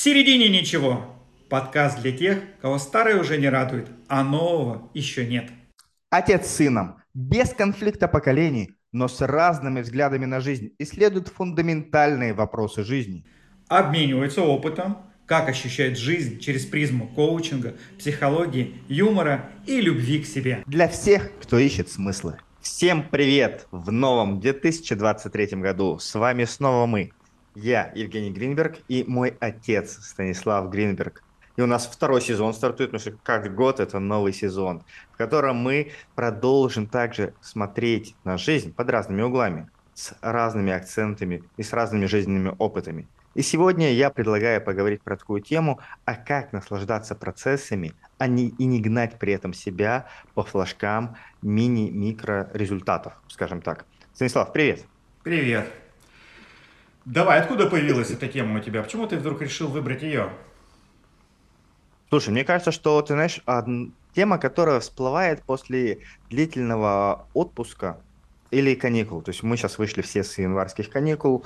середине ничего. Подкаст для тех, кого старое уже не радует, а нового еще нет. Отец с сыном, без конфликта поколений, но с разными взглядами на жизнь, исследуют фундаментальные вопросы жизни. Обмениваются опытом, как ощущает жизнь через призму коучинга, психологии, юмора и любви к себе. Для всех, кто ищет смыслы. Всем привет в новом 2023 году. С вами снова мы, я, Евгений Гринберг, и мой отец Станислав Гринберг. И у нас второй сезон стартует, потому что каждый год это новый сезон, в котором мы продолжим также смотреть на жизнь под разными углами, с разными акцентами и с разными жизненными опытами. И сегодня я предлагаю поговорить про такую тему, а как наслаждаться процессами, а не, и не гнать при этом себя по флажкам мини-микро результатов, скажем так. Станислав, привет. Привет. Давай, откуда появилась эта тема у тебя? Почему ты вдруг решил выбрать ее? Слушай, мне кажется, что ты знаешь, тема, которая всплывает после длительного отпуска или каникул. То есть мы сейчас вышли все с январских каникул,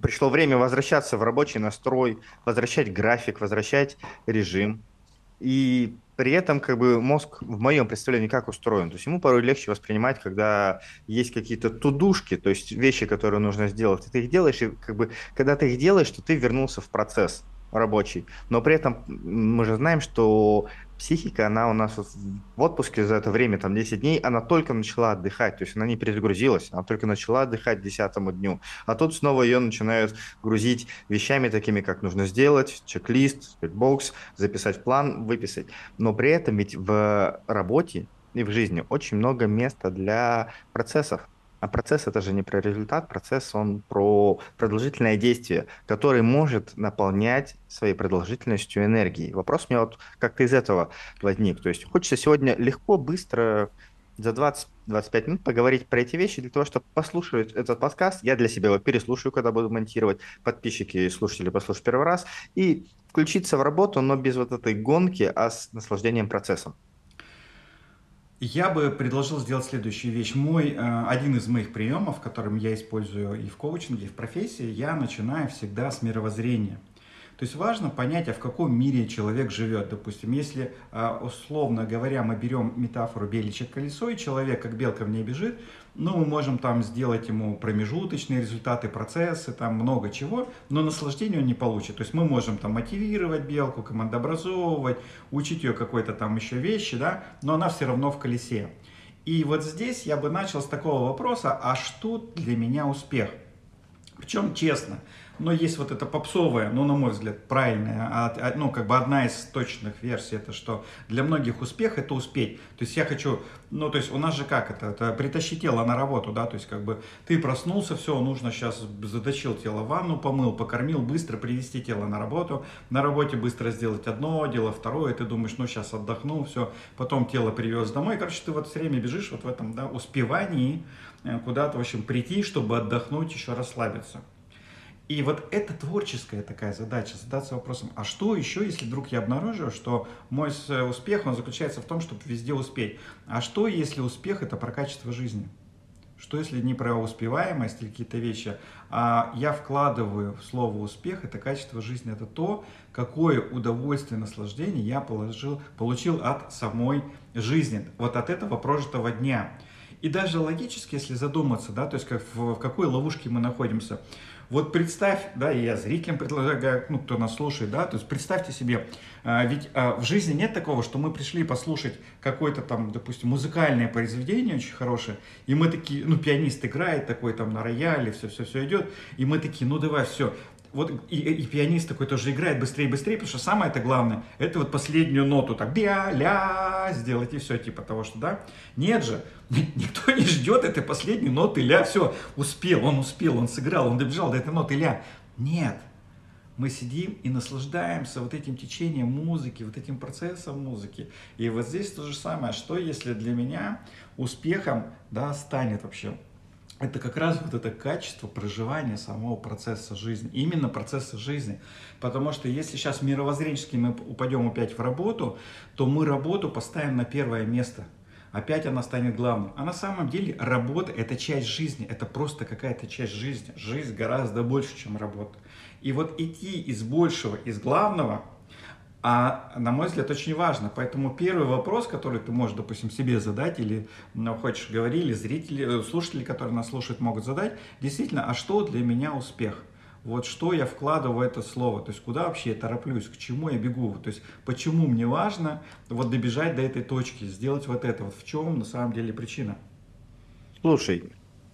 пришло время возвращаться в рабочий настрой, возвращать график, возвращать режим. И при этом как бы мозг в моем представлении как устроен. То есть ему порой легче воспринимать, когда есть какие-то тудушки, то есть вещи, которые нужно сделать. Ты их делаешь, и как бы когда ты их делаешь, то ты вернулся в процесс рабочий. Но при этом мы же знаем, что психика, она у нас в отпуске за это время, там 10 дней, она только начала отдыхать, то есть она не перезагрузилась, она только начала отдыхать к 10 дню. А тут снова ее начинают грузить вещами такими, как нужно сделать, чек-лист, чекбокс, записать план, выписать. Но при этом ведь в работе и в жизни очень много места для процессов. А процесс это же не про результат, процесс он про продолжительное действие, который может наполнять своей продолжительностью энергии. Вопрос у меня вот как-то из этого возник. То есть хочется сегодня легко, быстро, за 20-25 минут поговорить про эти вещи для того, чтобы послушать этот подкаст. Я для себя его переслушаю, когда буду монтировать. Подписчики и слушатели послушают первый раз. И включиться в работу, но без вот этой гонки, а с наслаждением процессом. Я бы предложил сделать следующую вещь. Мой, э, один из моих приемов, которым я использую и в коучинге, и в профессии, я начинаю всегда с мировоззрения. То есть важно понять, а в каком мире человек живет. Допустим, если, а, условно говоря, мы берем метафору беличье колесо, и человек, как белка в ней бежит, ну, мы можем там сделать ему промежуточные результаты, процессы, там много чего, но наслаждения он не получит. То есть мы можем там мотивировать белку, командообразовывать, учить ее какой-то там еще вещи, да, но она все равно в колесе. И вот здесь я бы начал с такого вопроса, а что для меня успех? Причем честно, но есть вот эта попсовая, ну, на мой взгляд, правильная, а, ну, как бы одна из точных версий, это что для многих успех это успеть. То есть я хочу, ну, то есть у нас же как это, это притащить тело на работу, да, то есть как бы ты проснулся, все, нужно сейчас затащил тело в ванну, помыл, покормил, быстро привести тело на работу, на работе быстро сделать одно дело, второе, ты думаешь, ну, сейчас отдохну, все, потом тело привез домой, короче, ты вот все время бежишь вот в этом, да, успевании э, куда-то, в общем, прийти, чтобы отдохнуть, еще расслабиться. И вот это творческая такая задача, задаться вопросом, а что еще, если вдруг я обнаруживаю, что мой успех, он заключается в том, чтобы везде успеть. А что, если успех это про качество жизни? Что если не про успеваемость или какие-то вещи, а я вкладываю в слово успех, это качество жизни, это то, какое удовольствие, наслаждение я положил, получил от самой жизни, вот от этого прожитого дня. И даже логически, если задуматься, да, то есть как, в, в какой ловушке мы находимся, вот представь, да, я зрителям предлагаю, ну, кто нас слушает, да, то есть представьте себе, а, ведь а, в жизни нет такого, что мы пришли послушать какое-то там, допустим, музыкальное произведение очень хорошее, и мы такие, ну, пианист играет такой там на рояле, все-все-все идет, и мы такие, ну, давай, все, вот и, и пианист такой тоже играет быстрее быстрее, потому что самое это главное, это вот последнюю ноту так бя-ля сделать и все, типа того, что да. Нет же, никто не ждет этой последней ноты ля, все, успел, он успел, он сыграл, он добежал до этой ноты ля. Нет, мы сидим и наслаждаемся вот этим течением музыки, вот этим процессом музыки. И вот здесь то же самое, что если для меня успехом да, станет вообще это как раз вот это качество проживания самого процесса жизни, именно процесса жизни. Потому что если сейчас мировоззренчески мы упадем опять в работу, то мы работу поставим на первое место. опять она станет главной. А на самом деле работа – это часть жизни, это просто какая-то часть жизни. Жизнь гораздо больше, чем работа. И вот идти из большего, из главного, а, на мой взгляд, очень важно. Поэтому первый вопрос, который ты можешь, допустим, себе задать, или ну, хочешь говорили, зрители, э, слушатели, которые нас слушают, могут задать, действительно, а что для меня успех? Вот что я вкладываю в это слово, то есть куда вообще я тороплюсь, к чему я бегу, то есть почему мне важно вот добежать до этой точки, сделать вот это, вот в чем на самом деле причина. Слушай,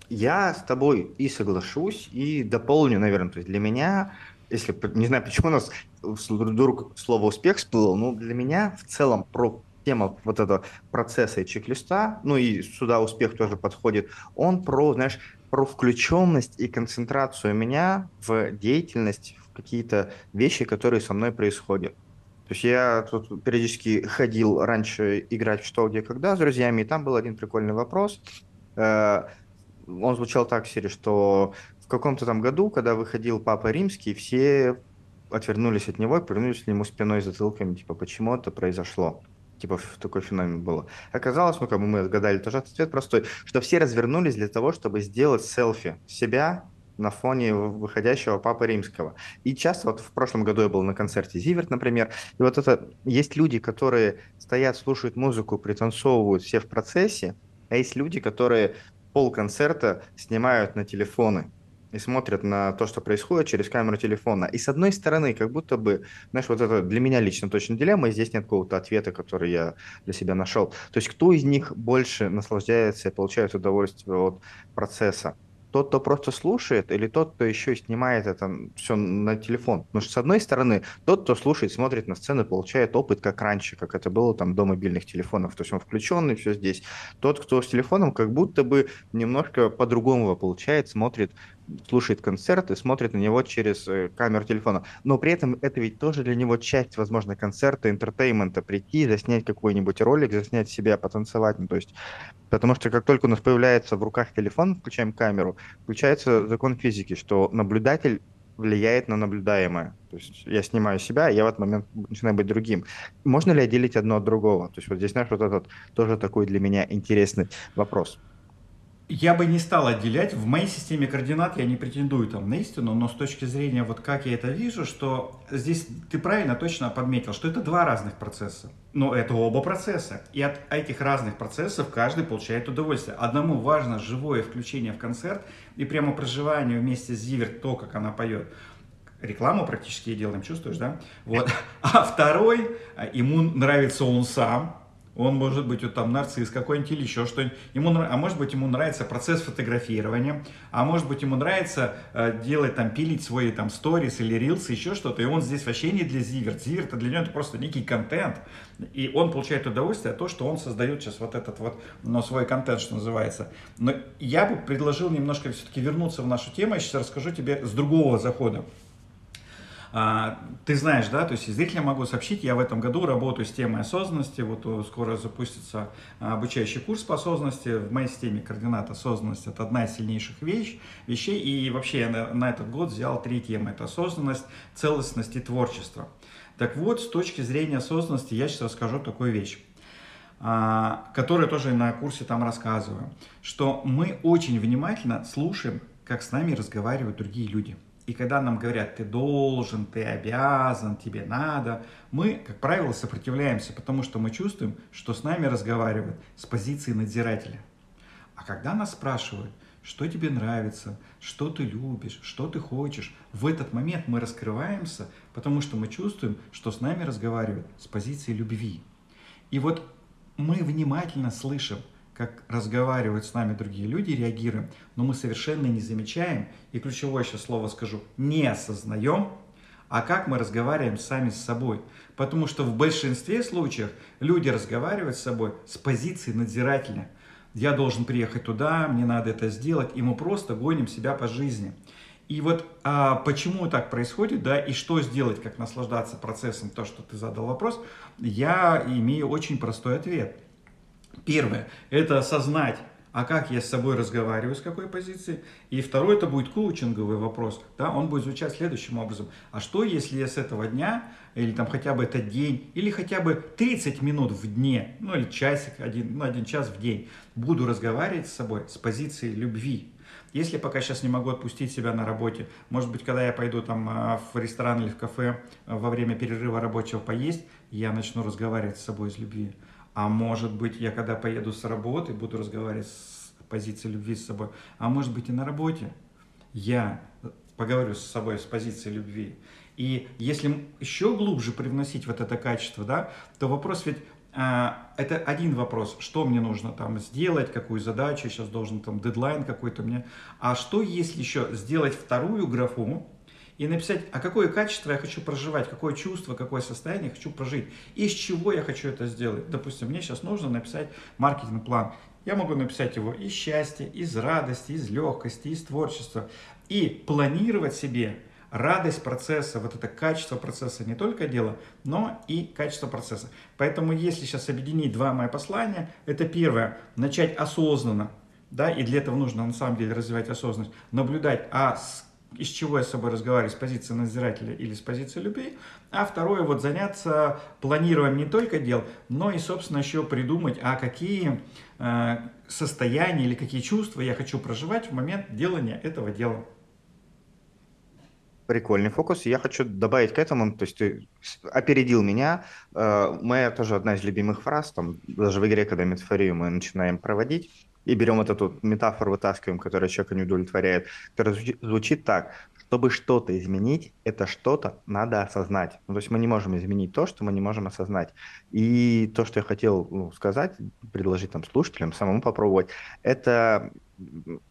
я с тобой и соглашусь, и дополню, наверное, то есть для меня, если, не знаю, почему у нас вдруг слово «успех» всплыло, но для меня в целом про тема вот этого процесса и чек-листа, ну и сюда успех тоже подходит, он про, знаешь, про включенность и концентрацию меня в деятельность, в какие-то вещи, которые со мной происходят. То есть я тут периодически ходил раньше играть в «Что, где, когда» с друзьями, и там был один прикольный вопрос. Э, он звучал так, Сири, что в каком-то там году, когда выходил Папа Римский, все отвернулись от него и повернулись к нему спиной затылками, типа, почему это произошло? Типа такой феномен было. Оказалось, ну как бы мы отгадали тоже ответ простой, что все развернулись для того, чтобы сделать селфи себя на фоне выходящего Папы Римского. И часто, вот в прошлом году я был на концерте Зиверт, например, и вот это, есть люди, которые стоят, слушают музыку, пританцовывают все в процессе, а есть люди, которые пол концерта снимают на телефоны и смотрят на то, что происходит через камеру телефона. И с одной стороны, как будто бы, знаешь, вот это для меня лично точно дилемма, и здесь нет какого-то ответа, который я для себя нашел. То есть кто из них больше наслаждается и получает удовольствие от процесса? тот, кто просто слушает, или тот, кто еще снимает это все на телефон. Потому что, с одной стороны, тот, кто слушает, смотрит на сцену, получает опыт, как раньше, как это было там до мобильных телефонов. То есть он включенный, все здесь. Тот, кто с телефоном, как будто бы немножко по-другому получает, смотрит слушает концерт и смотрит на него через э, камеру телефона. Но при этом это ведь тоже для него часть, возможно, концерта, entertainment а, прийти, заснять какой-нибудь ролик, заснять себя, потанцевать. Ну, то есть, потому что как только у нас появляется в руках телефон, включаем камеру, включается закон физики, что наблюдатель влияет на наблюдаемое. То есть я снимаю себя, я в этот момент начинаю быть другим. Можно ли отделить одно от другого? То есть вот здесь, знаешь, вот этот тоже такой для меня интересный вопрос. Я бы не стал отделять. В моей системе координат я не претендую там на истину, но с точки зрения вот как я это вижу, что здесь ты правильно точно подметил, что это два разных процесса. Но это оба процесса. И от этих разных процессов каждый получает удовольствие. Одному важно живое включение в концерт и прямо проживание вместе с Зиверт, то, как она поет рекламу практически делаем, чувствуешь, да? Вот. А второй, ему нравится он сам, он может быть вот там нарцисс какой-нибудь или еще что-нибудь. Ему, а может быть ему нравится процесс фотографирования, а может быть ему нравится э, делать там, пилить свои там сторис или рилсы, еще что-то. И он здесь вообще не для Зиверт. Зиверт для него это просто некий контент. И он получает удовольствие от того, что он создает сейчас вот этот вот, но свой контент, что называется. Но я бы предложил немножко все-таки вернуться в нашу тему. Я сейчас расскажу тебе с другого захода. А, ты знаешь, да, то есть зрителям могу сообщить, я в этом году работаю с темой осознанности, вот э, скоро запустится обучающий курс по осознанности, в моей системе координат осознанности, это одна из сильнейших вещь, вещей, и вообще я на, на этот год взял три темы, это осознанность, целостность и творчество. Так вот, с точки зрения осознанности я сейчас расскажу такую вещь а, которую тоже на курсе там рассказываю, что мы очень внимательно слушаем, как с нами разговаривают другие люди – и когда нам говорят, ты должен, ты обязан, тебе надо, мы, как правило, сопротивляемся, потому что мы чувствуем, что с нами разговаривают с позиции надзирателя. А когда нас спрашивают, что тебе нравится, что ты любишь, что ты хочешь, в этот момент мы раскрываемся, потому что мы чувствуем, что с нами разговаривают с позиции любви. И вот мы внимательно слышим – как разговаривают с нами другие люди, реагируем, но мы совершенно не замечаем, и ключевое сейчас слово скажу, не осознаем, а как мы разговариваем сами с собой. Потому что в большинстве случаев люди разговаривают с собой с позиции надзирателя. Я должен приехать туда, мне надо это сделать, и мы просто гоним себя по жизни. И вот а, почему так происходит, да, и что сделать, как наслаждаться процессом, то, что ты задал вопрос, я имею очень простой ответ – Первое – это осознать, а как я с собой разговариваю, с какой позиции. И второй это будет коучинговый вопрос, да, он будет звучать следующим образом. А что, если я с этого дня, или там хотя бы этот день, или хотя бы 30 минут в дне, ну или часик, один, ну, один час в день, буду разговаривать с собой с позиции любви, если пока сейчас не могу отпустить себя на работе, может быть, когда я пойду там а, в ресторан или в кафе а, во время перерыва рабочего поесть, я начну разговаривать с собой из любви. А может быть, я когда поеду с работы, буду разговаривать с позиции любви с собой. А может быть, и на работе я поговорю с собой с позиции любви. И если еще глубже привносить вот это качество, да, то вопрос ведь а, это один вопрос, что мне нужно там сделать, какую задачу, сейчас должен там дедлайн какой-то мне. А что если еще сделать вторую графу и написать, а какое качество я хочу проживать, какое чувство, какое состояние я хочу прожить, из чего я хочу это сделать. Допустим, мне сейчас нужно написать маркетинг-план. Я могу написать его из счастья, из радости, из легкости, из творчества. И планировать себе радость процесса, вот это качество процесса не только дело, но и качество процесса. Поэтому если сейчас объединить два мои послания, это первое, начать осознанно, да, и для этого нужно на самом деле развивать осознанность, наблюдать, а с, из чего я с собой разговариваю, с позиции надзирателя или с позиции любви, а второе, вот заняться планированием не только дел, но и, собственно, еще придумать, а какие э, состояния или какие чувства я хочу проживать в момент делания этого дела. Прикольный фокус. Я хочу добавить к этому, то есть ты опередил меня. Э, моя тоже одна из любимых фраз, там, даже в игре, когда метафорию мы начинаем проводить, и берем вот эту метафору, вытаскиваем, которая человека не удовлетворяет, которая звучит так, чтобы что-то изменить, это что-то надо осознать. Ну, то есть мы не можем изменить то, что мы не можем осознать. И то, что я хотел ну, сказать, предложить там слушателям, самому попробовать, это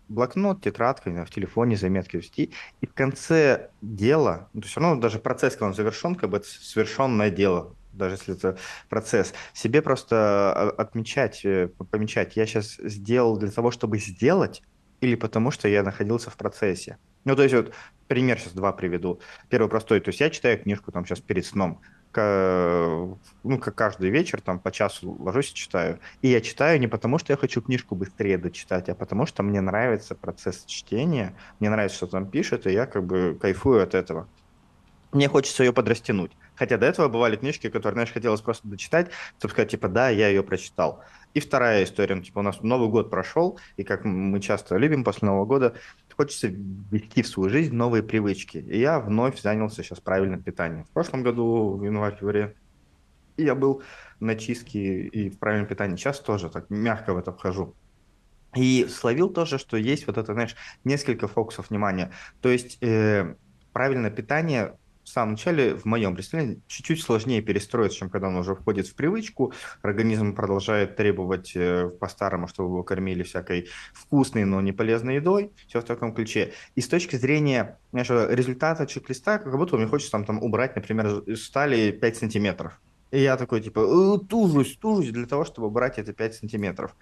блокнот, тетрадка, в телефоне заметки вести, и в конце дела, ну, то есть равно даже процесс, когда он завершен, как бы это совершенное дело, даже если это процесс, себе просто а, отмечать, э, помечать, я сейчас сделал для того, чтобы сделать, или потому что я находился в процессе. Ну, то есть вот пример сейчас два приведу. Первый простой, то есть я читаю книжку там сейчас перед сном, ну, как каждый вечер, там, по часу ложусь и читаю. И я читаю не потому, что я хочу книжку быстрее дочитать, а потому что мне нравится процесс чтения, мне нравится, что там пишет, и я как бы кайфую от этого. Мне хочется ее подрастянуть. Хотя до этого бывали книжки, которые, знаешь, хотелось просто дочитать, чтобы сказать, типа, да, я ее прочитал. И вторая история, ну, типа, у нас Новый год прошел, и как мы часто любим после Нового года, хочется ввести в свою жизнь новые привычки. И я вновь занялся сейчас правильным питанием. В прошлом году, в январе-феврале, я был на чистке и в правильном питании. Сейчас тоже так мягко в это вхожу. И словил тоже, что есть вот это, знаешь, несколько фокусов внимания. То есть э, правильное питание в самом начале, в моем представлении, чуть-чуть сложнее перестроиться, чем когда он уже входит в привычку. Организм продолжает требовать э, по-старому, чтобы его кормили всякой вкусной, но не полезной едой. Все в таком ключе. И с точки зрения знаешь, результата чек-листа, как будто мне хочется там, там убрать, например, стали 5 сантиметров. И я такой, типа, «Э, тужусь, тужусь для того, чтобы убрать это 5 сантиметров.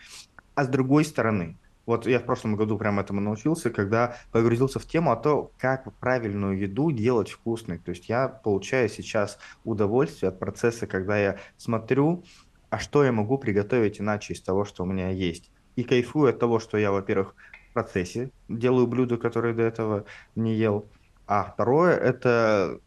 А с другой стороны, вот я в прошлом году прямо этому научился, когда погрузился в тему о том, как правильную еду делать вкусной. То есть я получаю сейчас удовольствие от процесса, когда я смотрю, а что я могу приготовить иначе из того, что у меня есть. И кайфую от того, что я, во-первых, в процессе делаю блюда, которые до этого не ел. А второе, это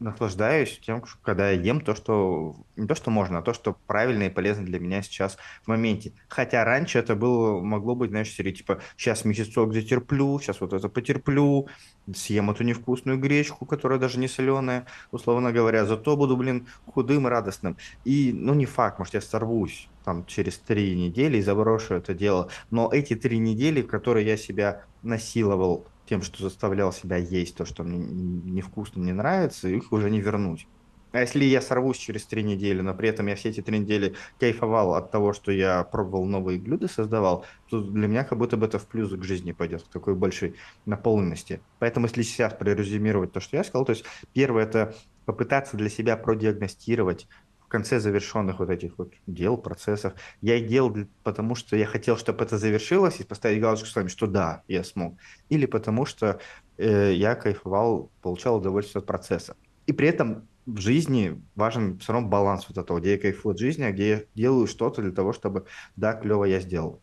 наслаждаюсь тем, когда я ем то, что не то, что можно, а то, что правильно и полезно для меня сейчас в моменте. Хотя раньше это было, могло быть, знаешь, серии типа сейчас месяцок затерплю, сейчас вот это потерплю, съем эту невкусную гречку, которая даже не соленая, условно говоря, зато буду, блин, худым и радостным. И, ну, не факт, может, я сорвусь там через три недели и заброшу это дело. Но эти три недели, в которые я себя насиловал тем, что заставлял себя есть то, что мне невкусно, не нравится, их уже не вернуть. А если я сорвусь через три недели, но при этом я все эти три недели кайфовал от того, что я пробовал новые блюда, создавал, то для меня как будто бы это в плюс к жизни пойдет, к такой большой наполненности. Поэтому если сейчас прорезюмировать то, что я сказал, то есть первое это попытаться для себя продиагностировать, конце завершенных вот этих вот дел, процессов. Я их делал, потому что я хотел, чтобы это завершилось, и поставить галочку с вами, что да, я смог. Или потому что э, я кайфовал, получал удовольствие от процесса. И при этом в жизни важен все равно баланс вот этого, где я кайфую от жизни, а где я делаю что-то для того, чтобы, да, клево я сделал.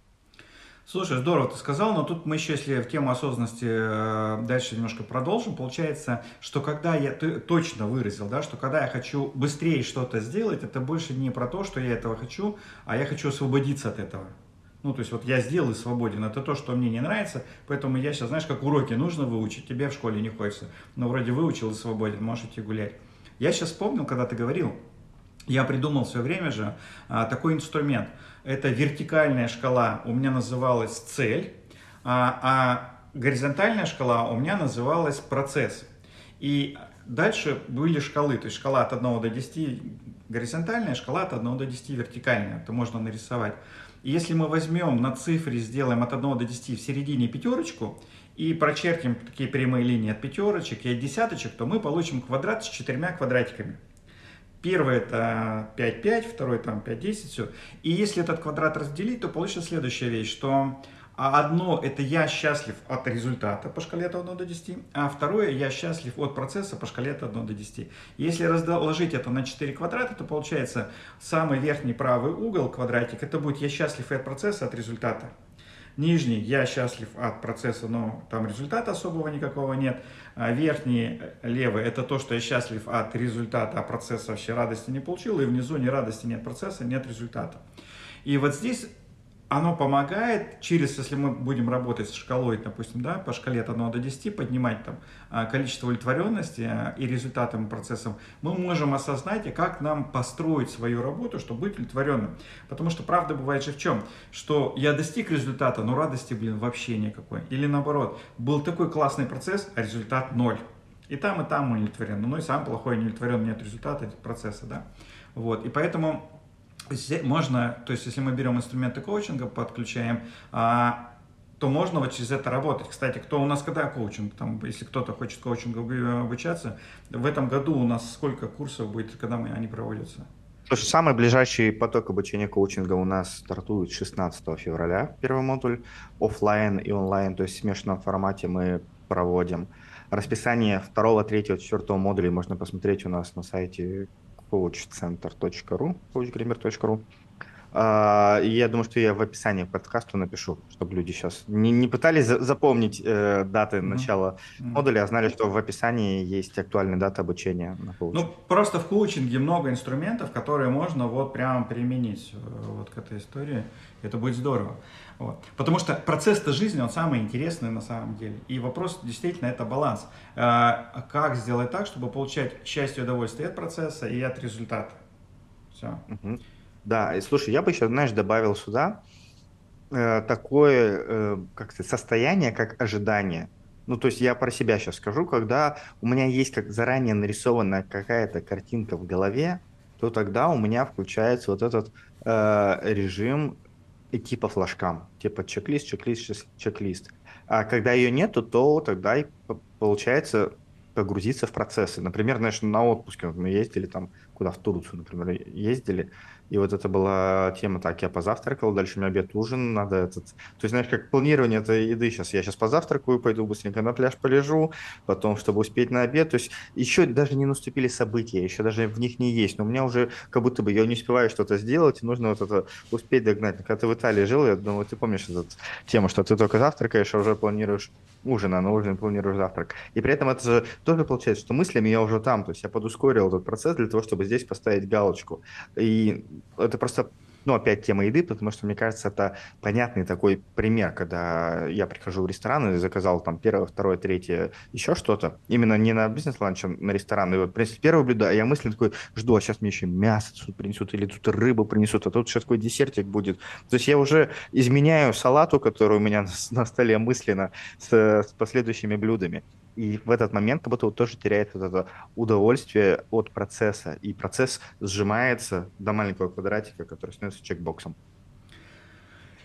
Слушай, здорово ты сказал, но тут мы еще, если в тему осознанности э, дальше немножко продолжим, получается, что когда я, ты точно выразил, да, что когда я хочу быстрее что-то сделать, это больше не про то, что я этого хочу, а я хочу освободиться от этого. Ну, то есть вот я сделал и свободен, это то, что мне не нравится, поэтому я сейчас, знаешь, как уроки нужно выучить, тебе в школе не хочется, но вроде выучил и свободен, можешь идти гулять. Я сейчас вспомнил, когда ты говорил, я придумал в свое время же а, такой инструмент. Это вертикальная шкала, у меня называлась цель, а, а горизонтальная шкала у меня называлась процесс. И дальше были шкалы, то есть шкала от 1 до 10 горизонтальная, шкала от 1 до 10 вертикальная, это можно нарисовать. И если мы возьмем на цифре, сделаем от 1 до 10 в середине пятерочку, и прочертим такие прямые линии от пятерочек и от десяточек, то мы получим квадрат с четырьмя квадратиками. Первый это 5, 5, второй там 5, 10, все. И если этот квадрат разделить, то получится следующая вещь, что одно это я счастлив от результата по шкале от 1 до 10, а второе я счастлив от процесса по шкале от 1 до 10. Если разложить это на 4 квадрата, то получается самый верхний правый угол, квадратик, это будет я счастлив и от процесса, от результата. Нижний я счастлив от процесса, но там результата особого никакого нет. А верхний левый это то, что я счастлив от результата, а процесса вообще радости не получил. И внизу ни радости, нет процесса, нет результата. И вот здесь оно помогает через, если мы будем работать с шкалой, допустим, да, по шкале от 1 до 10, поднимать там а, количество удовлетворенности а, и результатом процессом, мы можем осознать, как нам построить свою работу, чтобы быть удовлетворенным. Потому что правда бывает же в чем? Что я достиг результата, но радости, блин, вообще никакой. Или наоборот, был такой классный процесс, а результат ноль. И там, и там мы удовлетворены. Ну и сам плохой, не удовлетворен, нет результата процесса, да. Вот, и поэтому можно, то есть если мы берем инструменты коучинга, подключаем, а, то можно вот через это работать. Кстати, кто у нас когда коучинг, там, если кто-то хочет коучингу обучаться, в этом году у нас сколько курсов будет, когда мы, они проводятся? Слушай, самый ближайший поток обучения коучинга у нас стартует 16 февраля, первый модуль, офлайн и онлайн, то есть в смешанном формате мы проводим. Расписание второго, третьего, четвертого модулей можно посмотреть у нас на сайте coachcenter.ru, coachgrimmer.ru. Uh, я думаю, что я в описании к подкасту напишу, чтобы люди сейчас не, не пытались за запомнить э, даты mm-hmm. начала mm-hmm. модуля, а знали, что в описании есть актуальная дата обучения на. Ну, просто в коучинге много инструментов, которые можно вот прямо применить э, вот к этой истории. Это будет здорово. Вот. Потому что процесс-то жизни, он самый интересный на самом деле. И вопрос действительно это баланс. А, как сделать так, чтобы получать счастье и удовольствие от процесса и от результата. Все. Угу. Да, и слушай, я бы еще, знаешь, добавил сюда э, такое э, как сказать, состояние, как ожидание. Ну, то есть я про себя сейчас скажу, когда у меня есть как заранее нарисованная какая-то картинка в голове, то тогда у меня включается вот этот э, режим идти по флажкам, типа чек-лист, чек-лист, чек-лист. А когда ее нету, то тогда и получается погрузиться в процессы. Например, знаешь, на отпуске мы ездили там куда в Турцию, например, ездили, и вот это была тема, так, я позавтракал, дальше у меня обед, ужин, надо этот... То есть, знаешь, как планирование этой еды сейчас. Я сейчас позавтракаю, пойду быстренько на пляж полежу, потом, чтобы успеть на обед. То есть, еще даже не наступили события, еще даже в них не есть. Но у меня уже как будто бы я не успеваю что-то сделать, и нужно вот это успеть догнать. Когда ты в Италии жил, я думаю, ты помнишь эту тему, что ты только завтракаешь, а уже планируешь ужин, а на ужин планируешь завтрак. И при этом это же тоже получается, что мыслями я уже там, то есть я подускорил этот процесс для того, чтобы здесь поставить галочку. И это просто ну, опять тема еды, потому что, мне кажется, это понятный такой пример, когда я прихожу в ресторан и заказал там первое, второе, третье, еще что-то, именно не на бизнес-ланч, а на ресторан, и вот принесли первое блюдо, а я мысленно такой жду, а сейчас мне еще мясо тут принесут, или тут рыбу принесут, а тут сейчас такой десертик будет. То есть я уже изменяю салату, которую у меня на столе мысленно, с, с последующими блюдами. И в этот момент как будто вот тоже теряет вот это удовольствие от процесса. И процесс сжимается до маленького квадратика, который становится чекбоксом.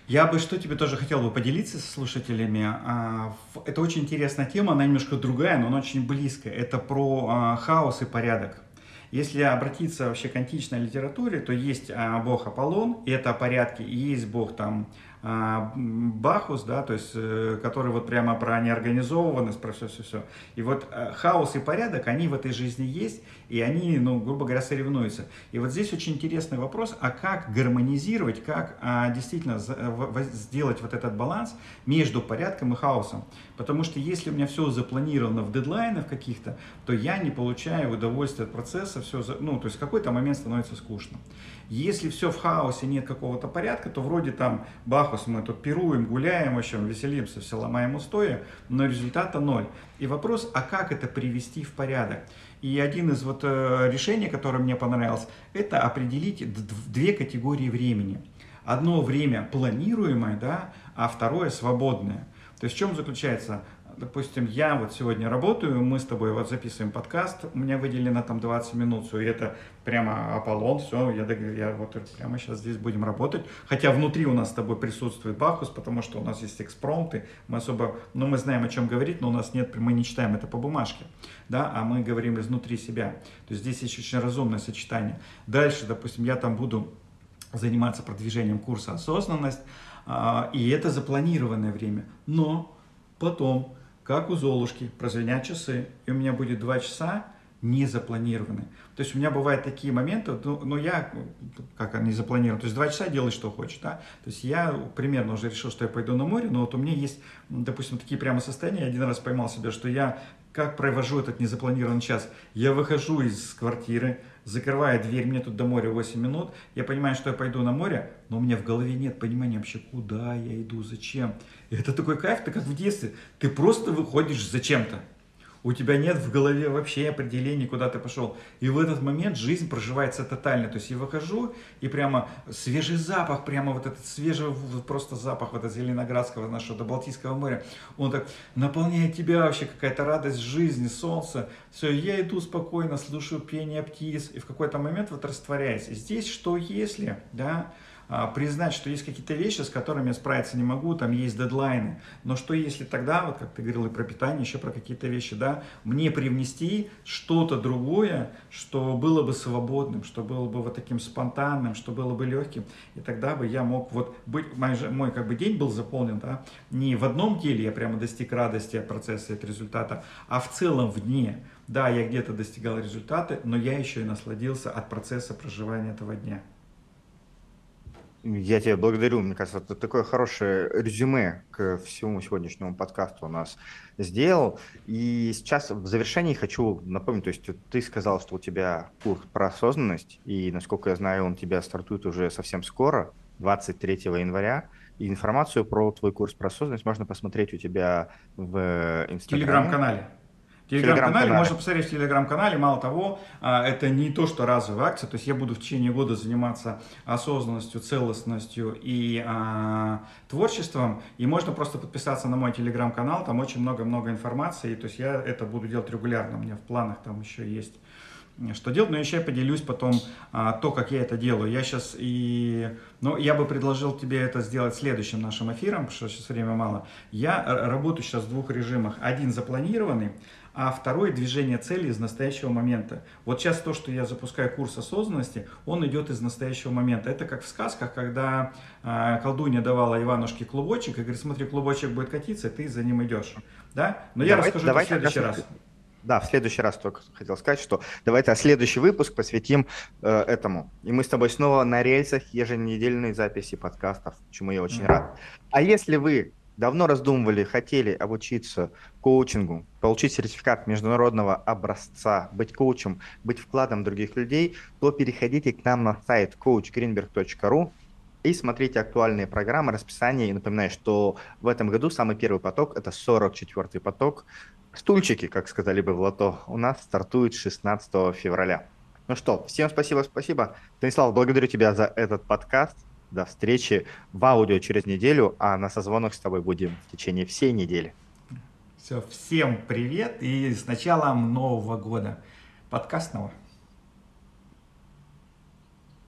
Я бы что тебе тоже хотел бы поделиться со слушателями. А, это очень интересная тема, она немножко другая, но она очень близкая. Это про а, хаос и порядок. Если обратиться вообще к античной литературе, то есть а, бог Аполлон, и это порядке, и есть бог там Бахус, да, то есть, э, который вот прямо про неорганизованность, про все-все-все. И вот э, хаос и порядок, они в этой жизни есть, и они, ну, грубо говоря, соревнуются. И вот здесь очень интересный вопрос, а как гармонизировать, как а, действительно сделать вот этот баланс между порядком и хаосом. Потому что если у меня все запланировано в дедлайнах каких-то, то я не получаю удовольствия от процесса, все, ну, то есть в какой-то момент становится скучно. Если все в хаосе, нет какого-то порядка, то вроде там Бахус, мы тут пируем, гуляем, в общем, веселимся, все ломаем устои, но результата ноль. И вопрос, а как это привести в порядок? И один из вот э, решений, которое мне понравилось, это определить две категории времени. Одно время планируемое, да, а второе свободное. То есть в чем заключается допустим, я вот сегодня работаю, мы с тобой вот записываем подкаст, у меня выделено там 20 минут, и это прямо Аполлон, все, я, я вот прямо сейчас здесь будем работать. Хотя внутри у нас с тобой присутствует Бахус, потому что у нас есть экспромты, мы особо, ну, мы знаем, о чем говорить, но у нас нет, мы не читаем это по бумажке, да, а мы говорим изнутри себя. То есть здесь есть очень разумное сочетание. Дальше, допустим, я там буду заниматься продвижением курса «Осознанность», а, и это запланированное время. Но потом как у Золушки, прозвенят часы, и у меня будет два часа не запланированы. То есть у меня бывают такие моменты, ну, но я, как они запланированы, то есть два часа делай, что хочешь, да. То есть я примерно уже решил, что я пойду на море, но вот у меня есть, допустим, такие прямо состояния, я один раз поймал себя, что я как провожу этот незапланированный час. Я выхожу из квартиры, закрываю дверь, мне тут до моря 8 минут, я понимаю, что я пойду на море, но у меня в голове нет понимания вообще, куда я иду, зачем. И это такой кайф, ты как в детстве, ты просто выходишь зачем-то у тебя нет в голове вообще определений, куда ты пошел. И в этот момент жизнь проживается тотально. То есть я выхожу, и прямо свежий запах, прямо вот этот свежий просто запах вот от Зеленоградского нашего до Балтийского моря, он так наполняет тебя вообще, какая-то радость жизни, солнце. Все, я иду спокойно, слушаю пение птиц, и в какой-то момент вот растворяюсь. Здесь что если, да, признать, что есть какие-то вещи, с которыми я справиться не могу, там есть дедлайны. Но что если тогда, вот как ты говорил и про питание, еще про какие-то вещи, да, мне привнести что-то другое, что было бы свободным, что было бы вот таким спонтанным, что было бы легким, и тогда бы я мог вот быть, мой, мой как бы день был заполнен, да, не в одном деле я прямо достиг радости от процесса, от результата, а в целом в дне. Да, я где-то достигал результаты, но я еще и насладился от процесса проживания этого дня. Я тебя благодарю. Мне кажется, это такое хорошее резюме к всему сегодняшнему подкасту у нас сделал. И сейчас в завершении хочу напомнить, то есть ты сказал, что у тебя курс про осознанность, и, насколько я знаю, он тебя стартует уже совсем скоро, 23 января. И информацию про твой курс про осознанность можно посмотреть у тебя в Инстаграме. Телеграм-канале. Телеграм-канале, телеграм можно посмотреть в телеграм-канале. Мало того, а, это не то, что разовая акция, то есть я буду в течение года заниматься осознанностью, целостностью и а, творчеством, и можно просто подписаться на мой телеграм-канал, там очень много-много информации, то есть я это буду делать регулярно, у меня в планах там еще есть что делать, но еще я поделюсь потом а, то, как я это делаю. Я сейчас и, ну, я бы предложил тебе это сделать следующим нашим эфиром, потому что сейчас время мало. Я работаю сейчас в двух режимах. Один запланированный, а второе движение цели из настоящего момента. Вот сейчас то, что я запускаю курс осознанности, он идет из настоящего момента. Это как в сказках, когда э, колдунья давала Иванушке клубочек и говорит, смотри, клубочек будет катиться, ты за ним идешь. Да? Но давай, я расскажу давай, это в следующий раз. Да, в следующий раз только хотел сказать, что давайте следующий выпуск посвятим э, этому. И мы с тобой снова на рельсах еженедельной записи подкастов, чему я очень mm-hmm. рад. А если вы давно раздумывали, хотели обучиться коучингу, получить сертификат международного образца, быть коучем, быть вкладом других людей, то переходите к нам на сайт coachgreenberg.ru и смотрите актуальные программы, расписание. И напоминаю, что в этом году самый первый поток, это 44-й поток. Стульчики, как сказали бы в лото, у нас стартует 16 февраля. Ну что, всем спасибо, спасибо. Станислав, благодарю тебя за этот подкаст. До встречи в аудио через неделю, а на созвонах с тобой будем в течение всей недели. Все, всем привет и с началом Нового года подкастного.